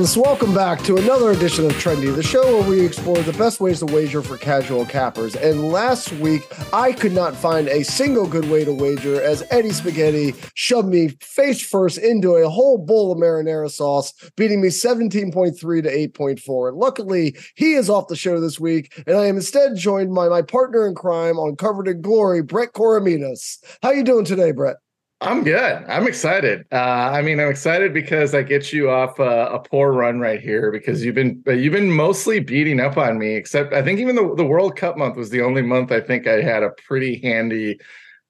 Yes! Welcome back to another edition of Trendy, the show where we explore the best ways to wager for casual cappers. And last week, I could not find a single good way to wager as Eddie Spaghetti shoved me face first into a whole bowl of marinara sauce, beating me 17.3 to 8.4. And luckily, he is off the show this week, and I am instead joined by my partner in crime on Covered in Glory, Brett Koremenos. How are you doing today, Brett? I'm good. I'm excited. Uh, I mean, I'm excited because I get you off a, a, poor run right here because you've been you've been mostly beating up on me. Except I think even the, the World Cup month was the only month I think I had a pretty handy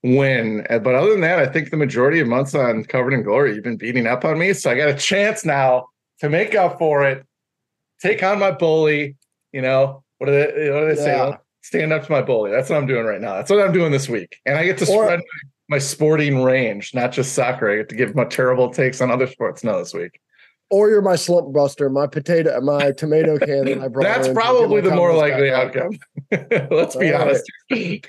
win. Uh, but other than that, I think the majority of months on Covered in Glory, you've been beating up on me. So I got a chance now to make up for it. Take on my bully. You know what do they, what do they yeah. say? Stand up to my bully. That's what I'm doing right now. That's what I'm doing this week, and I get to or, spread my sporting range, not just soccer. I get to give my terrible takes on other sports now this week or you're my slump buster, my potato, my tomato can that I brought. That's probably the more likely outcome. Let's be All honest.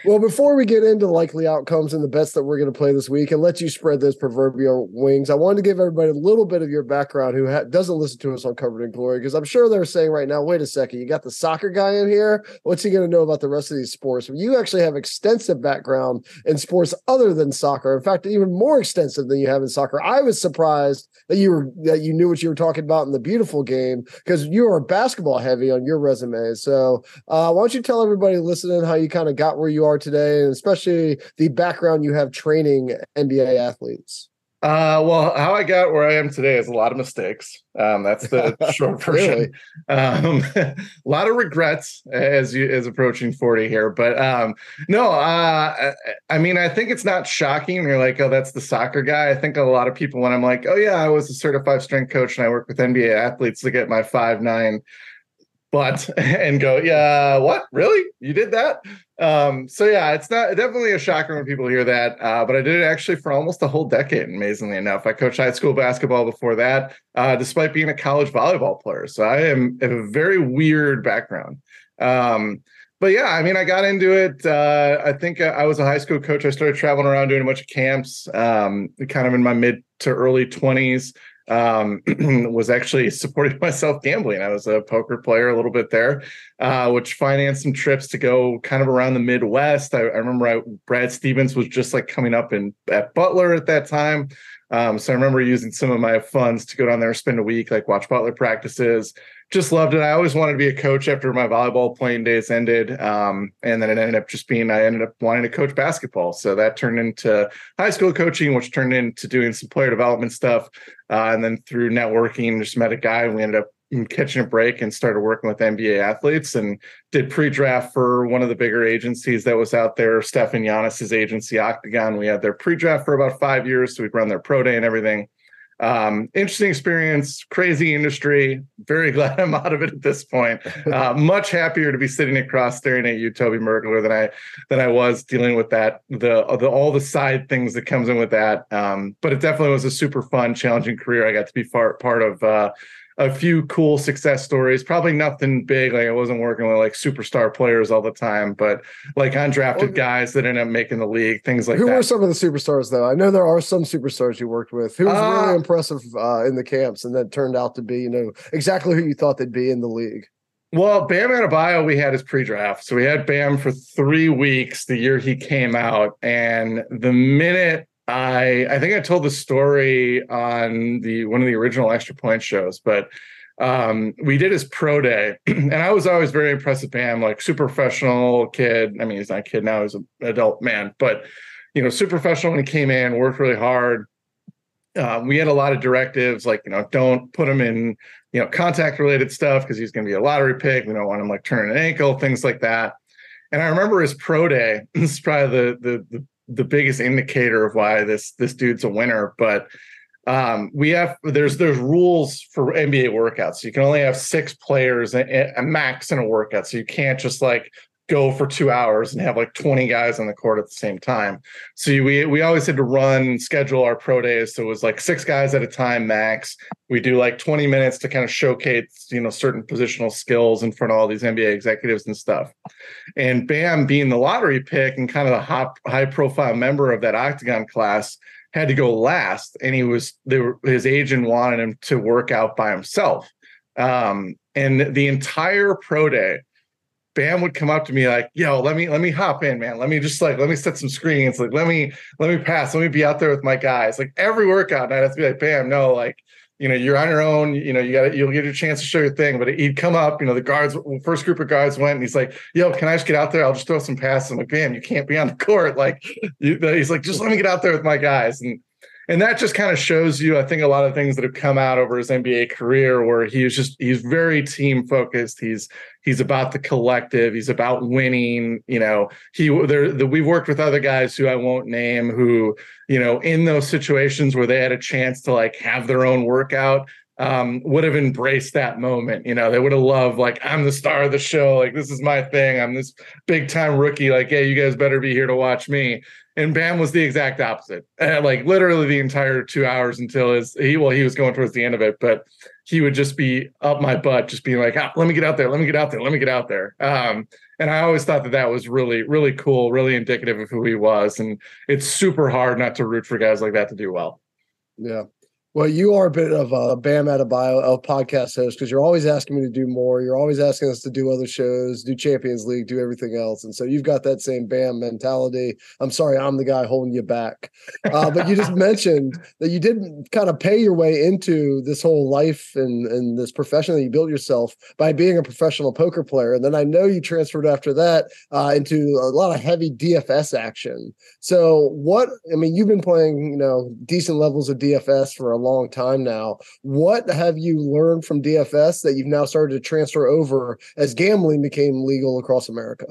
Well, before we get into likely outcomes and the bets that we're going to play this week, and let you spread those proverbial wings, I wanted to give everybody a little bit of your background who ha- doesn't listen to us on Covered in Glory, because I'm sure they're saying right now, wait a second, you got the soccer guy in here. What's he going to know about the rest of these sports? You actually have extensive background in sports other than soccer. In fact, even more extensive than you have in soccer. I was surprised that you were that you knew what you were talking about in the beautiful game because you are basketball heavy on your resume. So, uh, why don't you tell everybody listening how you kind of got where you are today, and especially the background you have training NBA athletes? Uh, well, how I got where I am today is a lot of mistakes. Um, that's the short version. Um, a lot of regrets as you as approaching 40 here, but um, no, uh, I mean, I think it's not shocking. You're like, oh, that's the soccer guy. I think a lot of people when I'm like, oh yeah, I was a certified strength coach and I work with NBA athletes to get my five nine but and go, yeah, what? Really? You did that? Um, so yeah, it's not definitely a shocker when people hear that. Uh, but I did it actually for almost a whole decade, amazingly enough. I coached high school basketball before that, uh, despite being a college volleyball player. So I am have a very weird background. Um, but yeah, I mean, I got into it. Uh, I think I was a high school coach. I started traveling around doing a bunch of camps, um, kind of in my mid to early 20s um, was actually supporting myself gambling. I was a poker player a little bit there, uh, which financed some trips to go kind of around the Midwest. I, I remember I, Brad Stevens was just like coming up in at Butler at that time. Um, so I remember using some of my funds to go down there, spend a week, like watch Butler practices. Just loved it. I always wanted to be a coach after my volleyball playing days ended. Um, and then it ended up just being, I ended up wanting to coach basketball. So that turned into high school coaching, which turned into doing some player development stuff. Uh, and then through networking, just met a guy we ended up catching a break and started working with NBA athletes and did pre-draft for one of the bigger agencies that was out there, Stefan Yanis's agency Octagon. We had their pre-draft for about five years, so we'd run their pro day and everything. Um, interesting experience, crazy industry. Very glad I'm out of it at this point. Uh, much happier to be sitting across staring at you, Toby Mergler, than I than I was dealing with that the, the all the side things that comes in with that. Um, but it definitely was a super fun, challenging career. I got to be far, part of uh, a few cool success stories. Probably nothing big. Like I wasn't working with like superstar players all the time, but like undrafted guys that end up making the league, things like who that. Who were some of the superstars though? I know there are some superstars you worked with. Who was uh, really impressive uh, in the camps and that turned out to be, you know, exactly who you thought they'd be in the league. Well, Bam Adebayo, we had his pre-draft. So we had Bam for three weeks the year he came out. And the minute I I think I told the story on the one of the original extra point shows, but um, we did his pro day, and I was always very impressed with Bam, like super professional kid. I mean, he's not a kid now; he's an adult man, but you know, super professional when he came in, worked really hard. Uh, we had a lot of directives, like you know, don't put him in you know contact related stuff because he's going to be a lottery pick. We don't want him like turning an ankle, things like that. And I remember his pro day. This is probably the the, the the biggest indicator of why this this dude's a winner. But um, we have there's there's rules for NBA workouts. You can only have six players a, a max in a workout, so you can't just like go for two hours and have like 20 guys on the court at the same time. So we we always had to run schedule our pro days. So it was like six guys at a time max. We do like 20 minutes to kind of showcase, you know, certain positional skills in front of all these NBA executives and stuff. And Bam being the lottery pick and kind of the hot, high profile member of that octagon class had to go last. And he was there his agent wanted him to work out by himself. Um, and the entire pro day Bam would come up to me like, "Yo, let me let me hop in, man. Let me just like let me set some screens. Like, let me let me pass. Let me be out there with my guys. Like every workout, night, I'd have to be like, Bam, no, like you know, you're on your own. You know, you got you'll get your chance to show your thing. But he'd come up. You know, the guards, first group of guards went, and he's like, "Yo, can I just get out there? I'll just throw some passes." I'm like, "Bam, you can't be on the court." Like, he's like, "Just let me get out there with my guys." And and that just kind of shows you, I think, a lot of things that have come out over his NBA career, where he's just he's very team focused. He's he's about the collective. He's about winning. You know, he there. The, we've worked with other guys who I won't name, who you know, in those situations where they had a chance to like have their own workout, um, would have embraced that moment. You know, they would have loved like I'm the star of the show. Like this is my thing. I'm this big time rookie. Like, hey, you guys better be here to watch me and Bam was the exact opposite. Uh, like literally the entire two hours until his he well he was going towards the end of it, but he would just be up my butt, just being like, ah, "Let me get out there, let me get out there, let me get out there." Um, and I always thought that that was really really cool, really indicative of who he was. And it's super hard not to root for guys like that to do well. Yeah, well, you are a bit of a Bam Adebayo, a bio of podcast host, because you're always asking me to do more. You're always asking us to do other shows, do Champions League, do everything else. And so you've got that same Bam mentality. I'm sorry, I'm the guy holding you back. Uh, but you just mentioned that you didn't kind of pay your way into this whole life and, and this profession that you built yourself by being a professional poker player. And then I know you transferred after that uh, into a lot of heavy DFS action. So, what, I mean, you've been playing, you know, decent levels of DFS for a long time now. What have you learned from DFS that you've now started to transfer over as gambling became legal across America?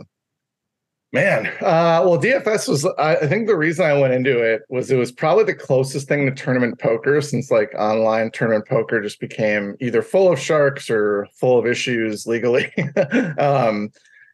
Man, uh, well, DFS was, I think the reason I went into it was it was probably the closest thing to tournament poker since like online tournament poker just became either full of sharks or full of issues legally. um,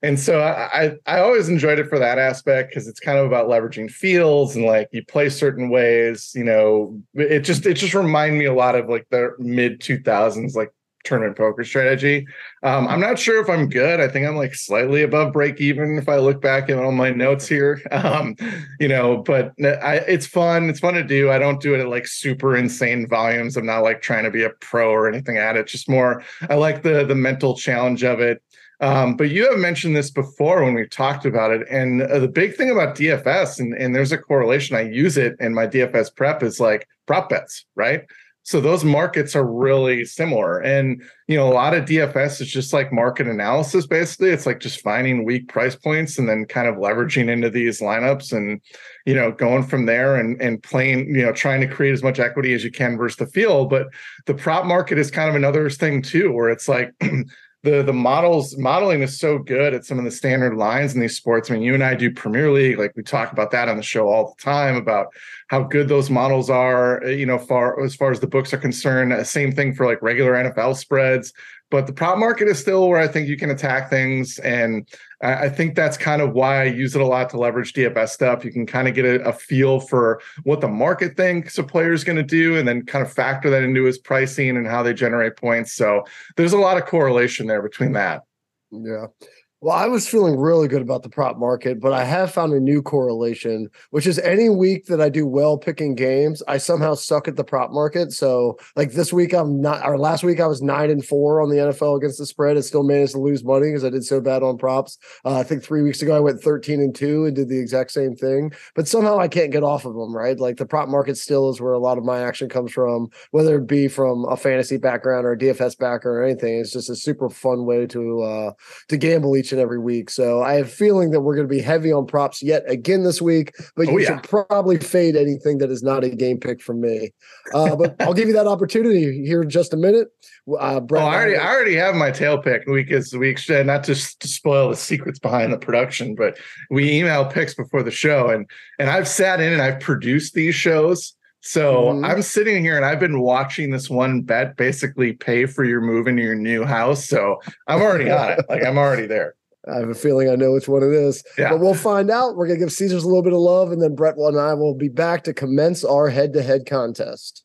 and so I, I always enjoyed it for that aspect because it's kind of about leveraging fields and like you play certain ways you know it just it just reminded me a lot of like the mid 2000s like tournament poker strategy. Um, i'm not sure if i'm good. I think i'm like slightly above break even if i look back at all my notes here. Um, you know but I, it's fun. It's fun to do. I don't do it at like super insane volumes. I'm not like trying to be a pro or anything at it. Just more i like the the mental challenge of it um, but you have mentioned this before when we talked about it. And uh, the big thing about DFS, and, and there's a correlation, I use it in my DFS prep, is like prop bets, right? So those markets are really similar. And, you know, a lot of DFS is just like market analysis, basically. It's like just finding weak price points and then kind of leveraging into these lineups and, you know, going from there and, and playing, you know, trying to create as much equity as you can versus the field. But the prop market is kind of another thing too, where it's like, the the models modeling is so good at some of the standard lines in these sports. I mean, you and I do Premier League, like we talk about that on the show all the time about how good those models are. You know, far as far as the books are concerned. Uh, same thing for like regular NFL spreads. But the prop market is still where I think you can attack things. And I think that's kind of why I use it a lot to leverage DFS stuff. You can kind of get a, a feel for what the market thinks a player is going to do and then kind of factor that into his pricing and how they generate points. So there's a lot of correlation there between that. Yeah. Well, I was feeling really good about the prop market, but I have found a new correlation, which is any week that I do well picking games, I somehow suck at the prop market. So, like this week, I'm not, or last week, I was nine and four on the NFL against the spread and still managed to lose money because I did so bad on props. Uh, I think three weeks ago, I went 13 and two and did the exact same thing, but somehow I can't get off of them, right? Like the prop market still is where a lot of my action comes from, whether it be from a fantasy background or a DFS background or anything. It's just a super fun way to, uh, to gamble each and every week. So I have a feeling that we're going to be heavy on props yet again this week, but oh, you yeah. should probably fade anything that is not a game pick from me. Uh, but I'll give you that opportunity here in just a minute. Uh, Brett, oh, I already, I already have my tail pick. We because we not just to spoil the secrets behind the production, but we email picks before the show, and and I've sat in and I've produced these shows So mm-hmm. I'm sitting here and I've been watching this one bet basically pay for your move into your new house. So I'm already on it. Like I'm already there. I have a feeling I know which one it is. Yeah. But we'll find out. We're going to give Caesars a little bit of love, and then Brett and I will be back to commence our head to head contest.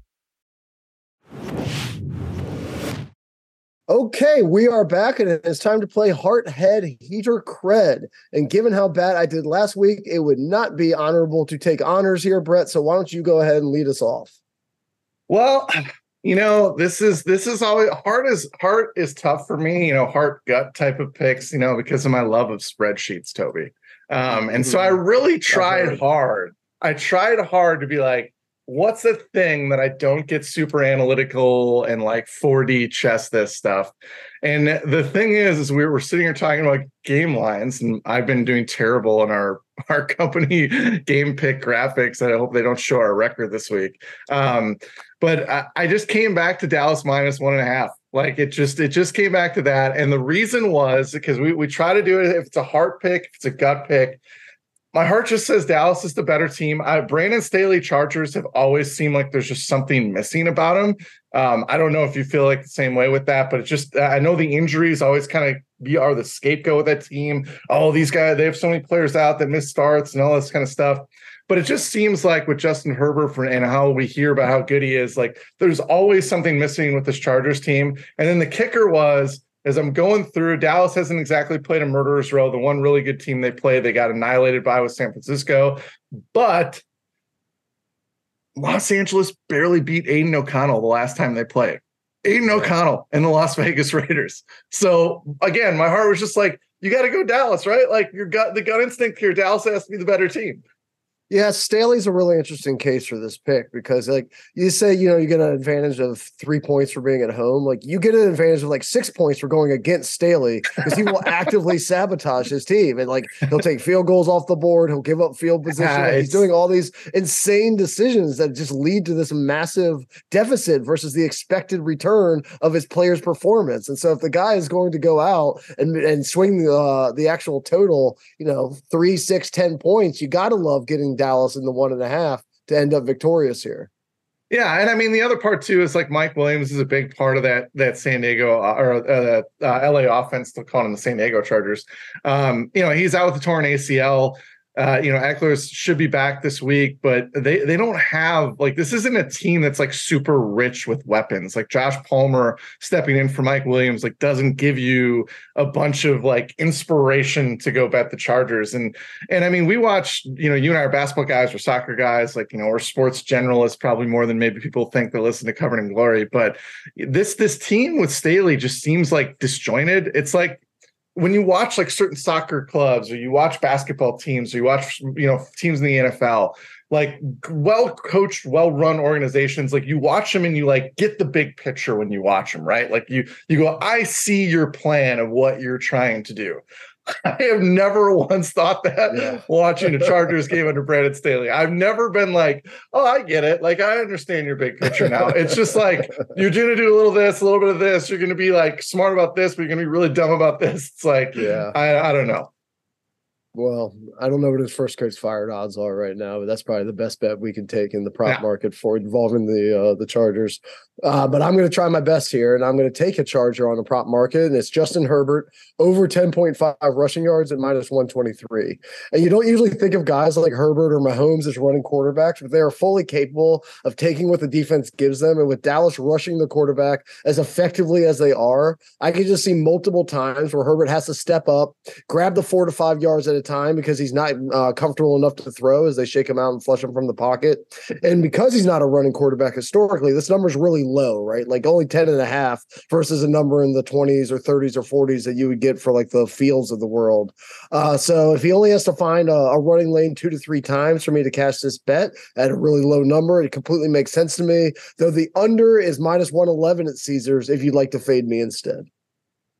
Okay, we are back, and it's time to play Heart Head Heater Cred. And given how bad I did last week, it would not be honorable to take honors here, Brett. So why don't you go ahead and lead us off? Well, you know, this is this is always heart is heart is tough for me. You know, heart gut type of picks. You know, because of my love of spreadsheets, Toby. Um, and so I mm-hmm. really tried hard. I tried hard to be like, what's a thing that I don't get super analytical and like 4D chess this stuff? And the thing is, is we were sitting here talking about game lines, and I've been doing terrible in our our company game pick graphics. And I hope they don't show our record this week. Um, but I, I just came back to Dallas minus one and a half. Like it just it just came back to that. And the reason was because we we try to do it if it's a heart pick, if it's a gut pick, my heart just says Dallas is the better team. I, Brandon Staley Chargers have always seemed like there's just something missing about them. Um, I don't know if you feel like the same way with that, but it's just I know the injuries always kind of be are the scapegoat with that team. Oh, these guys they have so many players out that miss starts and all this kind of stuff. But it just seems like with Justin Herbert for, and how we hear about how good he is, like there's always something missing with this Chargers team. And then the kicker was as I'm going through, Dallas hasn't exactly played a murderer's row. The one really good team they played, they got annihilated by was San Francisco. But Los Angeles barely beat Aidan O'Connell the last time they played. Aidan O'Connell and the Las Vegas Raiders. So again, my heart was just like, you got to go Dallas, right? Like your gut, the gut instinct here, Dallas has to be the better team. Yeah, Staley's a really interesting case for this pick because, like you say, you know, you get an advantage of three points for being at home. Like you get an advantage of like six points for going against Staley because he will actively sabotage his team and like he'll take field goals off the board. He'll give up field position. Yeah, he's doing all these insane decisions that just lead to this massive deficit versus the expected return of his player's performance. And so, if the guy is going to go out and and swing the uh, the actual total, you know, three, six, ten points, you got to love getting Dallas in the one and a half to end up victorious here. Yeah, and I mean the other part too is like Mike Williams is a big part of that that San Diego uh, or uh, uh, LA offense, still calling him the San Diego Chargers. Um, you know, he's out with the torn ACL. Uh, you know, Ekeler should be back this week, but they they don't have like this isn't a team that's like super rich with weapons. Like Josh Palmer stepping in for Mike Williams, like doesn't give you a bunch of like inspiration to go bet the Chargers. And and I mean, we watch, you know, you and I are basketball guys, we're soccer guys, like you know, we're sports generalists probably more than maybe people think that listen to Covered in Glory. But this this team with Staley just seems like disjointed. It's like when you watch like certain soccer clubs or you watch basketball teams or you watch you know teams in the NFL like well coached well run organizations like you watch them and you like get the big picture when you watch them right? Like you you go I see your plan of what you're trying to do I have never once thought that yeah. watching a Chargers game under Brandon Staley. I've never been like, oh, I get it. Like, I understand your big picture now. it's just like you're going to do a little this, a little bit of this. You're going to be like smart about this, but you're going to be really dumb about this. It's like, yeah, I, I don't know. Well, I don't know what his first coach fired odds are right now, but that's probably the best bet we can take in the prop yeah. market for involving the uh, the Chargers. Uh, but I'm going to try my best here, and I'm going to take a Charger on the prop market, and it's Justin Herbert over 10.5 rushing yards at minus 123. And you don't usually think of guys like Herbert or Mahomes as running quarterbacks, but they are fully capable of taking what the defense gives them. And with Dallas rushing the quarterback as effectively as they are, I can just see multiple times where Herbert has to step up, grab the four to five yards at a time because he's not uh, comfortable enough to throw as they shake him out and flush him from the pocket. And because he's not a running quarterback historically, this number is really low, right? Like only 10 and a half versus a number in the 20s or 30s or 40s that you would get for like the fields of the world. Uh, so if he only has to find a, a, running lane two to three times for me to cash this bet at a really low number, it completely makes sense to me. Though the under is minus 111 at Caesars if you'd like to fade me instead.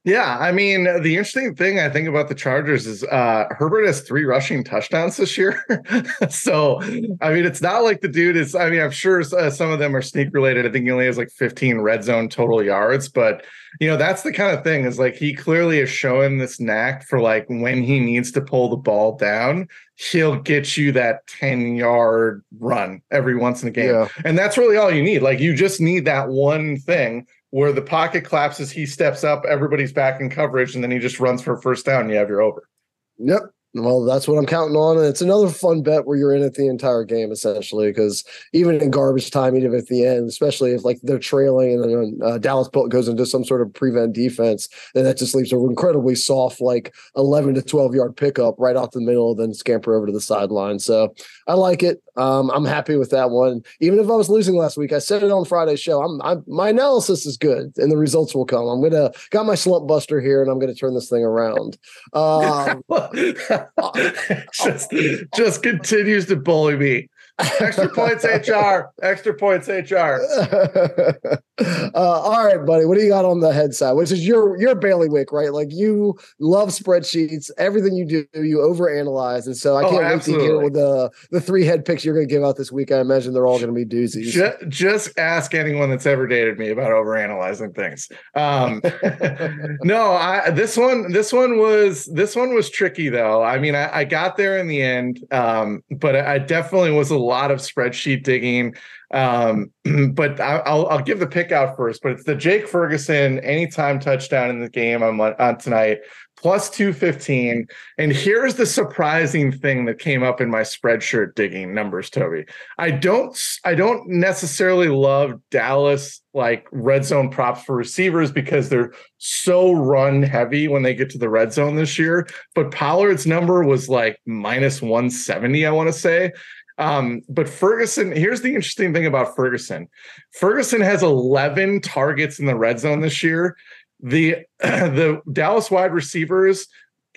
Yeah, I mean, the interesting thing I think about the Chargers is uh, Herbert has three rushing touchdowns this year. so, I mean, it's not like the dude is. I mean, I'm sure uh, some of them are sneak related. I think he only has like 15 red zone total yards, but you know, that's the kind of thing is like he clearly is showing this knack for like when he needs to pull the ball down, he'll get you that 10 yard run every once in a game. Yeah. And that's really all you need. Like, you just need that one thing where the pocket collapses, he steps up, everybody's back in coverage, and then he just runs for first down. You have your over. Yep. Well, that's what I'm counting on. And it's another fun bet where you're in it the entire game, essentially, because even in garbage time, even at the end, especially if like they're trailing and then uh, Dallas goes into some sort of prevent defense, then that just leaves an incredibly soft, like 11 to 12 yard pickup right off the middle, then scamper over to the sideline. So I like it. Um, I'm happy with that one. Even if I was losing last week, I said it on Friday's show. I'm, I'm my analysis is good, and the results will come. I'm gonna got my slump buster here, and I'm gonna turn this thing around. Um, just, just continues to bully me. Extra points HR. Extra points HR. uh, all right, buddy. What do you got on the head side? Which is your your bailiwick, right? Like you love spreadsheets. Everything you do, you overanalyze, and so I Oh, can't wait to hear the the three head picks you're going to give out this week. I imagine they're all going to be doozies. Just, just ask anyone that's ever dated me about overanalyzing things. Um, no, I this one this one was this one was tricky though. I mean, I, I got there in the end, um, but I definitely was a lot of spreadsheet digging. Um, but I, I'll I'll give the pick out first. But it's the Jake Ferguson anytime touchdown in the game on on tonight plus 215 and here's the surprising thing that came up in my spreadsheet digging numbers toby i don't i don't necessarily love dallas like red zone props for receivers because they're so run heavy when they get to the red zone this year but pollard's number was like minus 170 i want to say um, but Ferguson, here's the interesting thing about Ferguson. Ferguson has 11 targets in the red zone this year. The the Dallas wide receivers,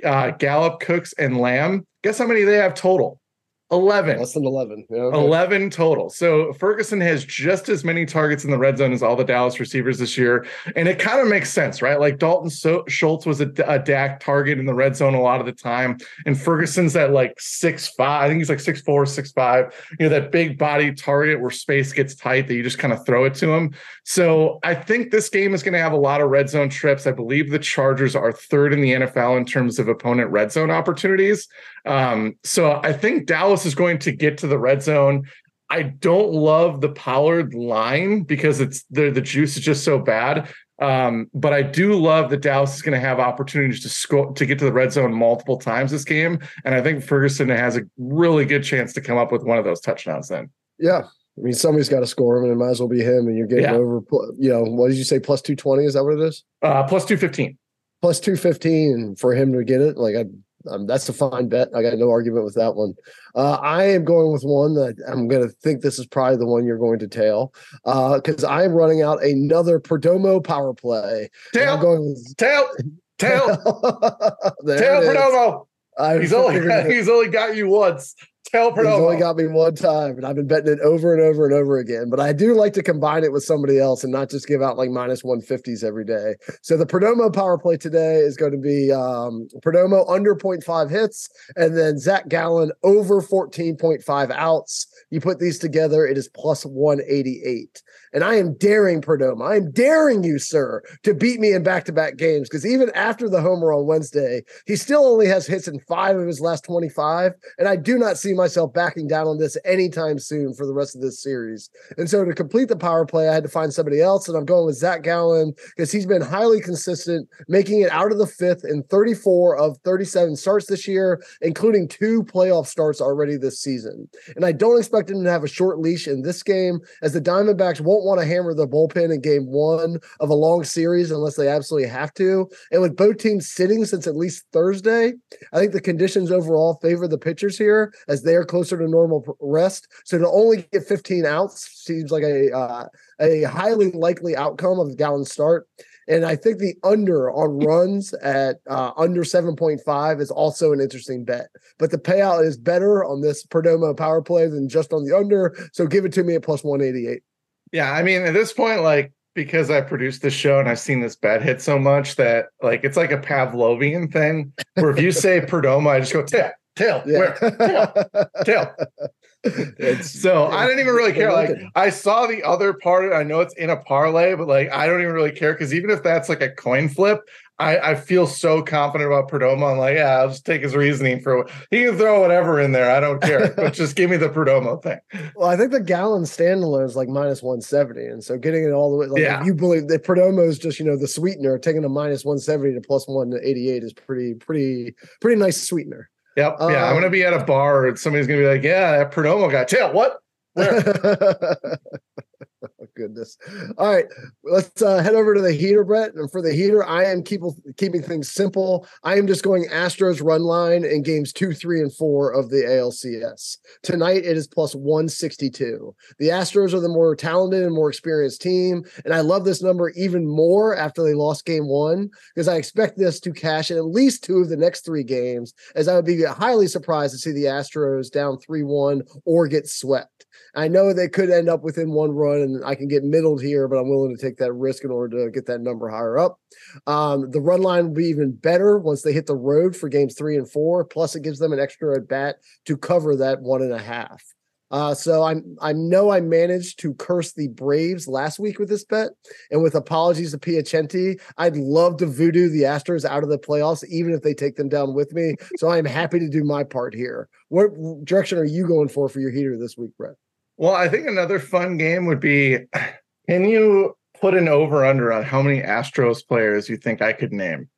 uh, Gallup, Cooks, and Lamb. Guess how many they have total? 11. Less than eleven. Yeah, okay. 11 total. So Ferguson has just as many targets in the red zone as all the Dallas receivers this year. And it kind of makes sense, right? Like Dalton so- Schultz was a, a Dak target in the red zone a lot of the time. And Ferguson's at like six five. I think he's like six four, six five. You know, that big body target where space gets tight that you just kind of throw it to him. So I think this game is going to have a lot of red zone trips. I believe the Chargers are third in the NFL in terms of opponent red zone opportunities. Um, so I think Dallas is going to get to the red zone. I don't love the Pollard line because it's the the juice is just so bad. Um, but I do love that Dallas is going to have opportunities to score to get to the red zone multiple times this game, and I think Ferguson has a really good chance to come up with one of those touchdowns. Then, Yeah. I mean, somebody's got to score him, and it might as well be him. And you're getting Yeah. over, you know, what did you say? Plus two twenty? Is that what it is? uh, plus two fifteen. Plus two fifteen for him to get it. Like I, um, that's a fine bet. I got no argument with that one. Uh, I am going with one that I'm going to think this is probably the one you're going to tail because I am running out another Perdomo power play. And I'm Tail, going with tail, tail, tail. Perdomo. He's only he's only got you once. Tail He's only got me one time, and I've been betting it over and over and over again. But I do like to combine it with somebody else and not just give out like minus 150s every day. So the Perdomo power play today is going to be um, Perdomo under 0.5 hits, and then Zach Gallen over 14.5 outs. You put these together, it is plus 188. And I am daring Perdomo. I am daring you, sir, to beat me in back to back games because even after the homer on Wednesday, he still only has hits in five of his last 25. And I do not see myself backing down on this anytime soon for the rest of this series. And so to complete the power play, I had to find somebody else. And I'm going with Zach Gallen because he's been highly consistent, making it out of the fifth in 34 of 37 starts this year, including two playoff starts already this season. And I don't expect him to have a short leash in this game, as the Diamondbacks won't want to hammer the bullpen in game one of a long series unless they absolutely have to. And with both teams sitting since at least Thursday, I think the conditions overall favor the pitchers here as they are closer to normal rest. So to only get 15 outs seems like a uh, a highly likely outcome of Gallen's start. And I think the under on runs at uh, under 7.5 is also an interesting bet. But the payout is better on this Perdomo power play than just on the under. So give it to me at plus 188. Yeah, I mean, at this point, like because I produced this show and I've seen this bet hit so much that like it's like a Pavlovian thing where if you say Perdomo, I just go tail, tail, where, tail, tail. It's- So I didn't even really care. Like. I saw the other part. I know it's in a parlay, but like I don't even really care because even if that's like a coin flip, I, I feel so confident about Perdomo. I'm like, yeah, I'll just take his reasoning for he can throw whatever in there. I don't care, but just give me the Perdomo thing. Well, I think the Gallen standalone is like minus 170. And so getting it all the way, like Yeah. you believe that Perdomo is just, you know, the sweetener, taking a minus 170 to plus 188 is pretty, pretty, pretty nice sweetener. Yep. yeah, I'm Um, gonna be at a bar and somebody's gonna be like, yeah, that Perdomo guy. Tail, what? Goodness. All right, let's uh, head over to the heater, Brett. And for the heater, I am keep, keeping things simple. I am just going Astros run line in games two, three, and four of the ALCS. Tonight it is plus 162. The Astros are the more talented and more experienced team. And I love this number even more after they lost game one, because I expect this to cash in at least two of the next three games, as I would be highly surprised to see the Astros down 3 1 or get swept. I know they could end up within one run, and I can get middled here, but I'm willing to take that risk in order to get that number higher up. Um, the run line will be even better once they hit the road for games three and four. Plus, it gives them an extra at bat to cover that one and a half. Uh, so I'm I know I managed to curse the Braves last week with this bet, and with apologies to Piacenti, I'd love to voodoo the Astros out of the playoffs, even if they take them down with me. So I am happy to do my part here. What direction are you going for for your heater this week, Brett? Well, I think another fun game would be: Can you put an over under on how many Astros players you think I could name?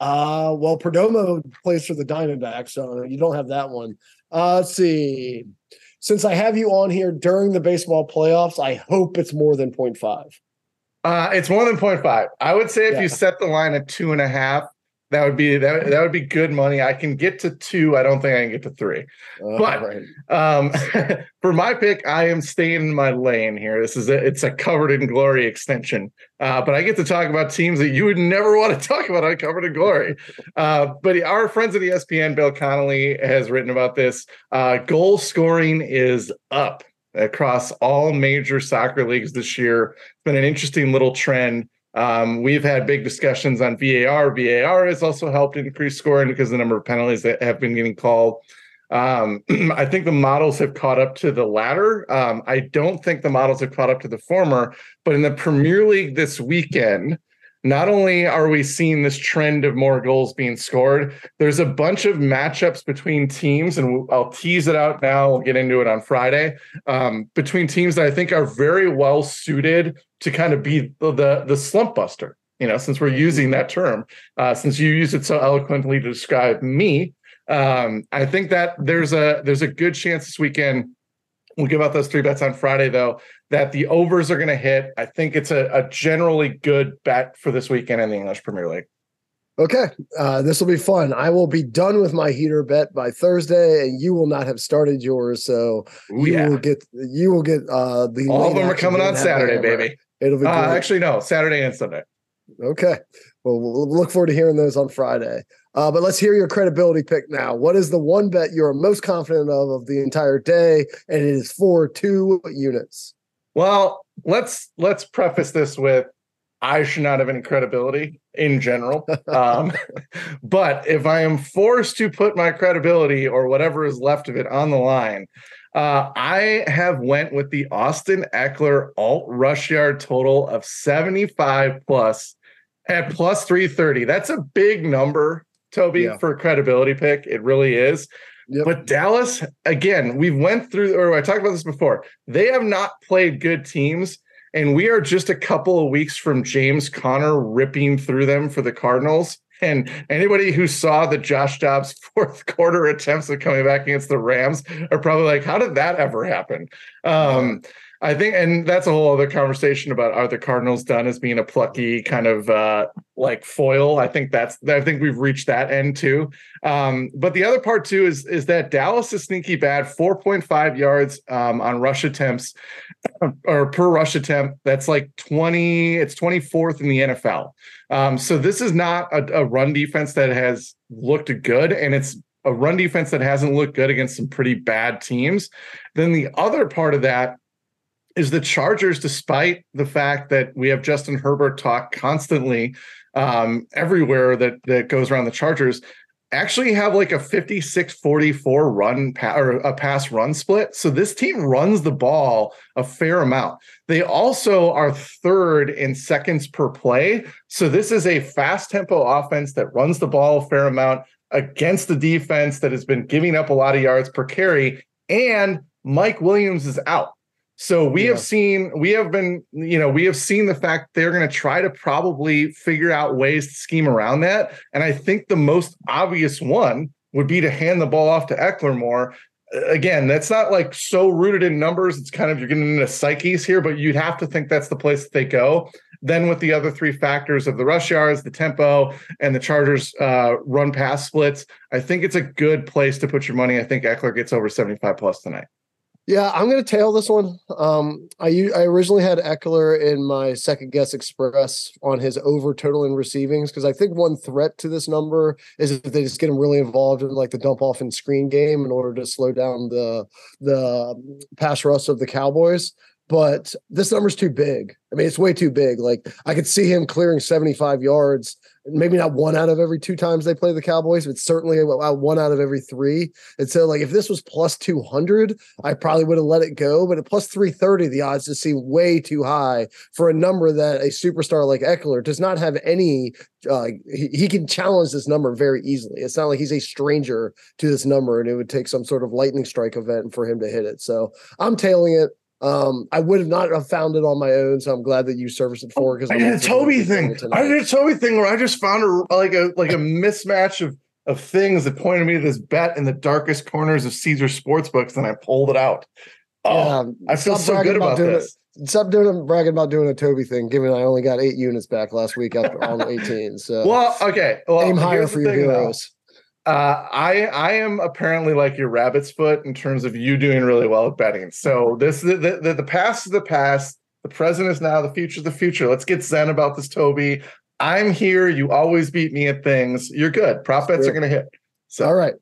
Uh, well, Perdomo plays for the Diamondbacks, so you don't have that one. Uh, let's see. Since I have you on here during the baseball playoffs, I hope it's more than 0.5. Uh, it's more than 0.5. I would say if yeah. you set the line at two and a half, that would be that, that would be good money. I can get to two. I don't think I can get to three. but right. um, for my pick, I am staying in my lane here. This is a, it's a covered in glory extension. Uh, but I get to talk about teams that you would never want to talk about on covered in glory. Uh, but our friends at ESPN, Bill Connolly, has written about this. Uh, goal scoring is up across all major soccer leagues this year. It's been an interesting little trend. Um, we've had big discussions on VAR. VAR has also helped increase scoring because the number of penalties that have been getting called. Um, I think the models have caught up to the latter. Um, I don't think the models have caught up to the former. But in the Premier League this weekend, not only are we seeing this trend of more goals being scored, there's a bunch of matchups between teams, and I'll tease it out now. We'll get into it on Friday. Um, between teams that I think are very well suited to kind of be the the slump buster. You know, since we're using that term, uh, since you use it so eloquently to describe me, um, I think that there's a there's a good chance this weekend. We'll give out those three bets on Friday, though that the overs are going to hit. I think it's a, a, generally good bet for this weekend in the English Premier League. Okay, uh, this will be fun. I will be done with my heater bet by Thursday, and you will not have started yours. So Ooh, you yeah. will get you will get uh, the all of them are coming on Saturday, baby. It'll be uh, actually no Saturday and Sunday. Okay, well we'll look forward to hearing those on Friday. Uh, but let's hear your credibility pick now. What is the one bet you're most confident of of the entire day? And it is for two units. Well, let's let's preface this with I should not have any credibility in general. Um, but if I am forced to put my credibility or whatever is left of it on the line, uh, I have went with the Austin Ekeler alt rush yard total of 75 plus at plus 330. That's a big number, Toby, yeah. for a credibility pick. It really is. Yep. But Dallas, again, we went through, or I talked about this before. They have not played good teams, and we are just a couple of weeks from James Conner ripping through them for the Cardinals. And anybody who saw the Josh Dobbs fourth quarter attempts at coming back against the Rams are probably like, "How did that ever happen?" Um, I think, and that's a whole other conversation about are the Cardinals done as being a plucky kind of uh, like foil? I think that's, I think we've reached that end too. Um, but the other part too is is that Dallas is sneaky bad, 4.5 yards um, on rush attempts or per rush attempt. That's like 20, it's 24th in the NFL. Um, so this is not a, a run defense that has looked good, and it's a run defense that hasn't looked good against some pretty bad teams. Then the other part of that is the Chargers, despite the fact that we have Justin Herbert talk constantly um, everywhere that that goes around the Chargers, actually have like a 56-44 run pa- or a pass run split. So this team runs the ball a fair amount. They also are third in seconds per play. So this is a fast tempo offense that runs the ball a fair amount against the defense that has been giving up a lot of yards per carry. And Mike Williams is out. So we yeah. have seen, we have been, you know, we have seen the fact they're going to try to probably figure out ways to scheme around that. And I think the most obvious one would be to hand the ball off to Ekeler more. Again, that's not like so rooted in numbers. It's kind of you're getting into psyches here, but you'd have to think that's the place that they go. Then with the other three factors of the rush yards, the tempo, and the Chargers uh, run pass splits, I think it's a good place to put your money. I think Ekeler gets over 75 plus tonight. Yeah, I'm going to tail this one. Um, I I originally had Ekeler in my second guess express on his over total in receivings because I think one threat to this number is if they just get him really involved in like the dump off and screen game in order to slow down the the pass rush of the Cowboys but this number's too big. I mean, it's way too big. Like I could see him clearing 75 yards, maybe not one out of every two times they play the Cowboys, but certainly one out of every three. And so, like, if this was plus 200, I probably would have let it go. But at plus 330, the odds just seem way too high for a number that a superstar like Ekeler does not have any. Uh, he, he can challenge this number very easily. It's not like he's a stranger to this number, and it would take some sort of lightning strike event for him to hit it. So I'm tailing it. Um, I would have not have found it on my own, so I'm glad that you serviced it for because I did a Toby thing. I did a Toby thing where I just found a like a like a mismatch of of things that pointed me to this bet in the darkest corners of Caesar sports books, and I pulled it out. Oh, yeah, I feel so good about, about this. It. Stop doing bragging about doing a Toby thing, given I only got eight units back last week after on 18. So well, okay. Well, aim higher for your heroes. Though. Uh, I I am apparently like your rabbit's foot in terms of you doing really well at betting. So this the the, the past is the past. The present is now. The future is the future. Let's get zen about this, Toby. I'm here. You always beat me at things. You're good. Prop bets are going to hit. So all right.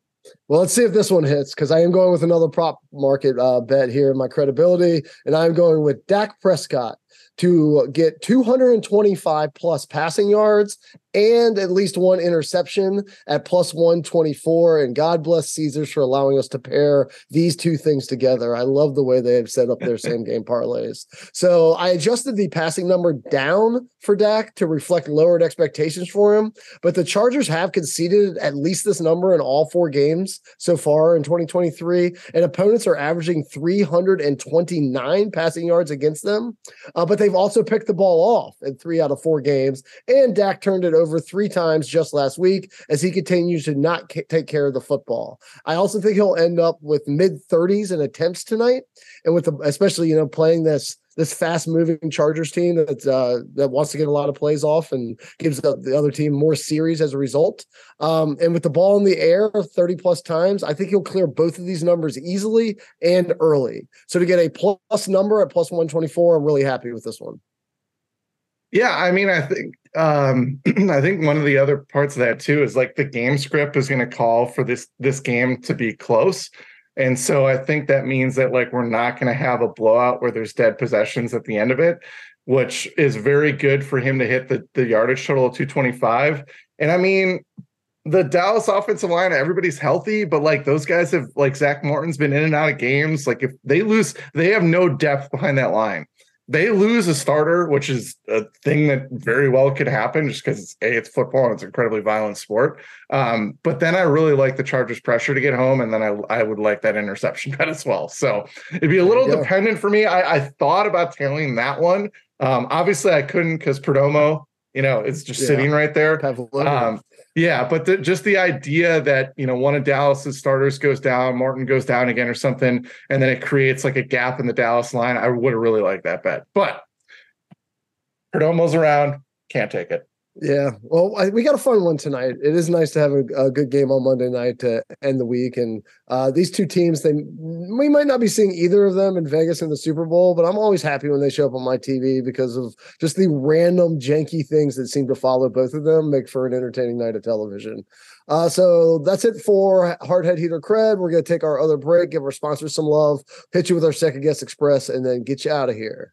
Well, let's see if this one hits because I am going with another prop market uh, bet here in my credibility, and I'm going with Dak Prescott to get 225 plus passing yards and at least one interception at plus 124. And God bless Caesars for allowing us to pair these two things together. I love the way they have set up their same game parlays. So I adjusted the passing number down for Dak to reflect lowered expectations for him. But the Chargers have conceded at least this number in all four games so far in 2023. And opponents are averaging 329 passing yards against them. Uh, but they've also picked the ball off in three out of four games. And Dak turned it over over three times just last week as he continues to not take care of the football. I also think he'll end up with mid 30s in attempts tonight, and with the, especially you know playing this this fast moving Chargers team that uh, that wants to get a lot of plays off and gives the, the other team more series as a result. Um, and with the ball in the air 30 plus times, I think he'll clear both of these numbers easily and early. So to get a plus number at plus 124, I'm really happy with this one. Yeah, I mean, I think um, I think one of the other parts of that too is like the game script is going to call for this this game to be close. And so I think that means that like we're not going to have a blowout where there's dead possessions at the end of it, which is very good for him to hit the, the yardage total of 225. And I mean, the Dallas offensive line, everybody's healthy, but like those guys have like Zack Martin's been in and out of games. Like if they lose, they have no depth behind that line they lose a starter, which is a thing that very well could happen just because it's a it's football and it's an incredibly violent sport. Um, but then I really like the Chargers pressure to get home, and then I I would like that interception bet as well. So it'd be a little dependent for me. I, I thought about tailing that one. Um, obviously I couldn't because Perdomo, you know, it's just yeah. sitting right there. Um, yeah, but the, just the idea that you know one of Dallas's starters goes down, Martin goes down again or something, and then it creates like a gap in the Dallas line. I would have really liked that bet, but Perdomo's around, can't take it. Yeah, well, I, we got a fun one tonight. It is nice to have a, a, good game on Monday night to end the week, and uh, these two teams, they we might not be seeing either of them in Vegas in the Super Bowl, but I'm always happy when they show up on my TV because of just the random janky things that seem to follow both of them, make for an entertaining night of television. Uh, so that's it for Hardhead Heater Cred. We're going to take our other break, give our sponsors some love, hit you with our second guess express, and then get you out of here.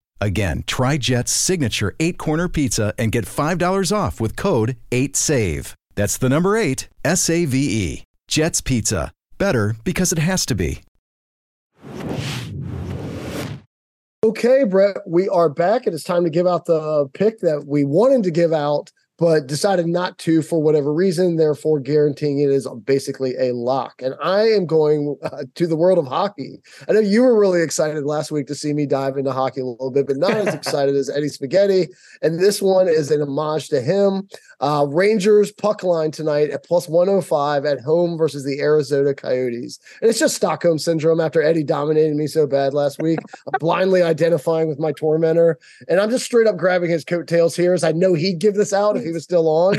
Again, try Jet's signature eight corner pizza and get $5 off with code 8SAVE. That's the number eight, S A V E. Jet's Pizza. Better because it has to be. Okay, Brett, we are back. It is time to give out the pick that we wanted to give out but decided not to for whatever reason, therefore guaranteeing it is basically a lock. And I am going uh, to the world of hockey. I know you were really excited last week to see me dive into hockey a little bit, but not as excited as Eddie Spaghetti. And this one is an homage to him. Uh, Rangers puck line tonight at plus 105 at home versus the Arizona Coyotes. And it's just Stockholm syndrome after Eddie dominated me so bad last week. Blindly identifying with my tormentor. And I'm just straight up grabbing his coattails here as I know he'd give this out if he was still on.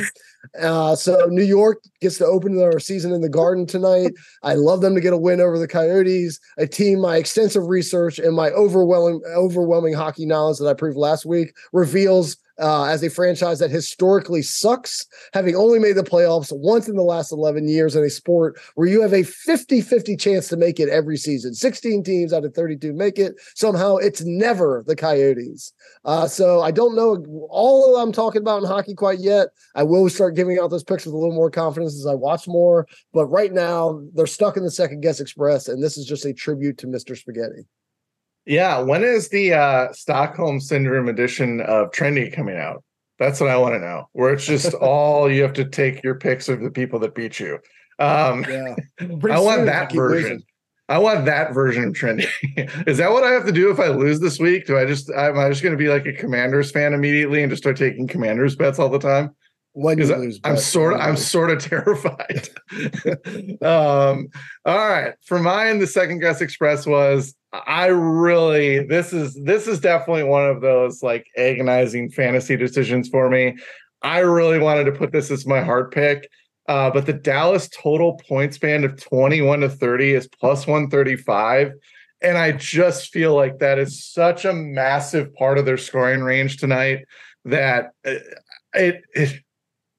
Uh, so New York gets to open their season in the Garden tonight. I love them to get a win over the Coyotes, a team my extensive research and my overwhelming overwhelming hockey knowledge that I proved last week reveals uh, as a franchise that historically sucks, having only made the playoffs once in the last 11 years in a sport where you have a 50 50 chance to make it every season. 16 teams out of 32 make it. Somehow it's never the Coyotes. Uh, so I don't know all I'm talking about in hockey quite yet. I will start giving out those picks with a little more confidence as I watch more. But right now, they're stuck in the second guess express, and this is just a tribute to Mr. Spaghetti. Yeah, when is the uh, Stockholm Syndrome edition of Trendy coming out? That's what I want to know. Where it's just all you have to take your picks of the people that beat you. Um, yeah, I want that version. I want that version of Trendy. is that what I have to do if I lose this week? Do I just am I just going to be like a Commanders fan immediately and just start taking Commanders bets all the time? When you lose. I'm sort of I'm sort of terrified. um, all right. For mine, the second guess express was I really this is this is definitely one of those like agonizing fantasy decisions for me. I really wanted to put this as my heart pick. Uh, but the Dallas total point span of 21 to 30 is plus 135. And I just feel like that is such a massive part of their scoring range tonight that uh, it, it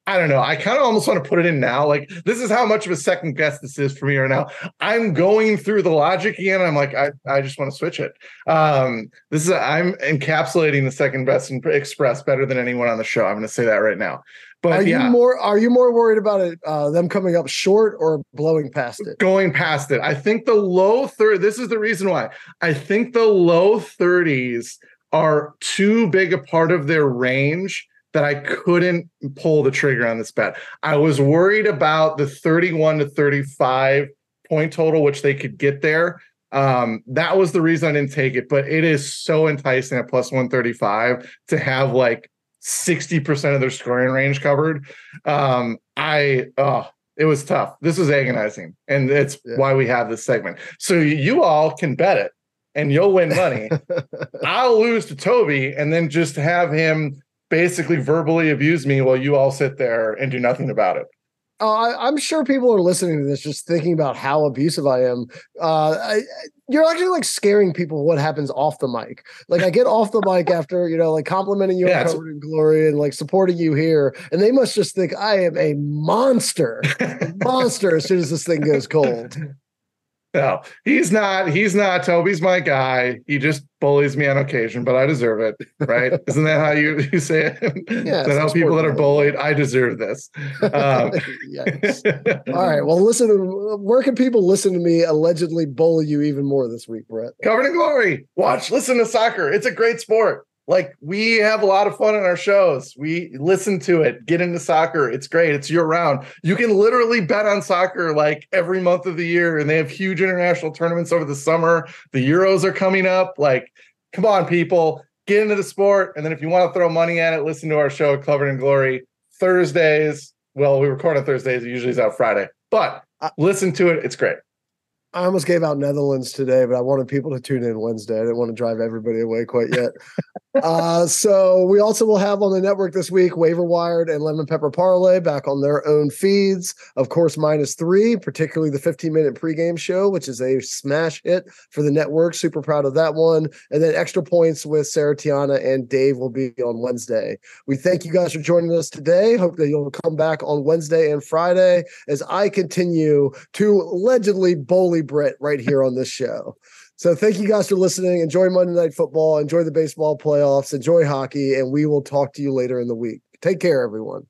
I don't know. I kind of almost want to put it in now. Like, this is how much of a second guess this is for me right now. I'm going through the logic again. I'm like, I, I just want to switch it. Um, this is I'm encapsulating the second best express better than anyone on the show. I'm going to say that right now. But are yeah. you more are you more worried about it uh, them coming up short or blowing past it? Going past it. I think the low third. This is the reason why. I think the low 30s are too big a part of their range that I couldn't pull the trigger on this bet. I was worried about the 31 to 35 point total, which they could get there. Um, that was the reason I didn't take it, but it is so enticing at plus 135 to have like 60% of their scoring range covered. Um, I, oh, it was tough. This was agonizing. And it's yeah. why we have this segment. So you all can bet it and you'll win money. I'll lose to Toby and then just have him basically verbally abuse me while you all sit there and do nothing about it. Uh, I, am sure people are listening to this just thinking about how abusive I am. Uh, I, you're actually like scaring people what happens off the mic. Like I get off the mic after, you know, like complimenting you yeah, covered in glory and like supporting you here. And they must just think I am a monster, monster as soon as this thing goes cold. No, he's not. He's not. Toby's my guy. He just bullies me on occasion, but I deserve it, right? Isn't that how you, you say it? Yeah. how people that are bullied, I deserve this. Um, yes. All right. Well, listen. Where can people listen to me allegedly bully you even more this week, Brett? Covered in glory. Watch, listen to soccer. It's a great sport like we have a lot of fun in our shows. We listen to it, get into soccer. It's great. It's year round. You can literally bet on soccer like every month of the year, and they have huge international tournaments over the summer. The Euros are coming up. Like, come on, people, get into the sport. And then if you want to throw money at it, listen to our show, Covered in Glory, Thursdays. Well, we record on Thursdays. It usually is out Friday, but uh, listen to it. It's great. I almost gave out Netherlands today, but I wanted people to tune in Wednesday. I didn't want to drive everybody away quite yet. uh, so we also will have on the network this week Waiver Wired and Lemon Pepper Parlay back on their own feeds. Of course, minus three, particularly the 15 minute pregame show, which is a smash hit for the network. Super proud of that one. And then extra points with Sarah Tiana and Dave will be on Wednesday. We thank you guys for joining us today. Hope that you'll come back on Wednesday and Friday as I continue to allegedly bully Brett right here on this show. So thank you guys for listening. Enjoy Monday Night Football. Enjoy the baseball playoffs. Enjoy hockey. And we will talk to you later in the week. Take care, everyone.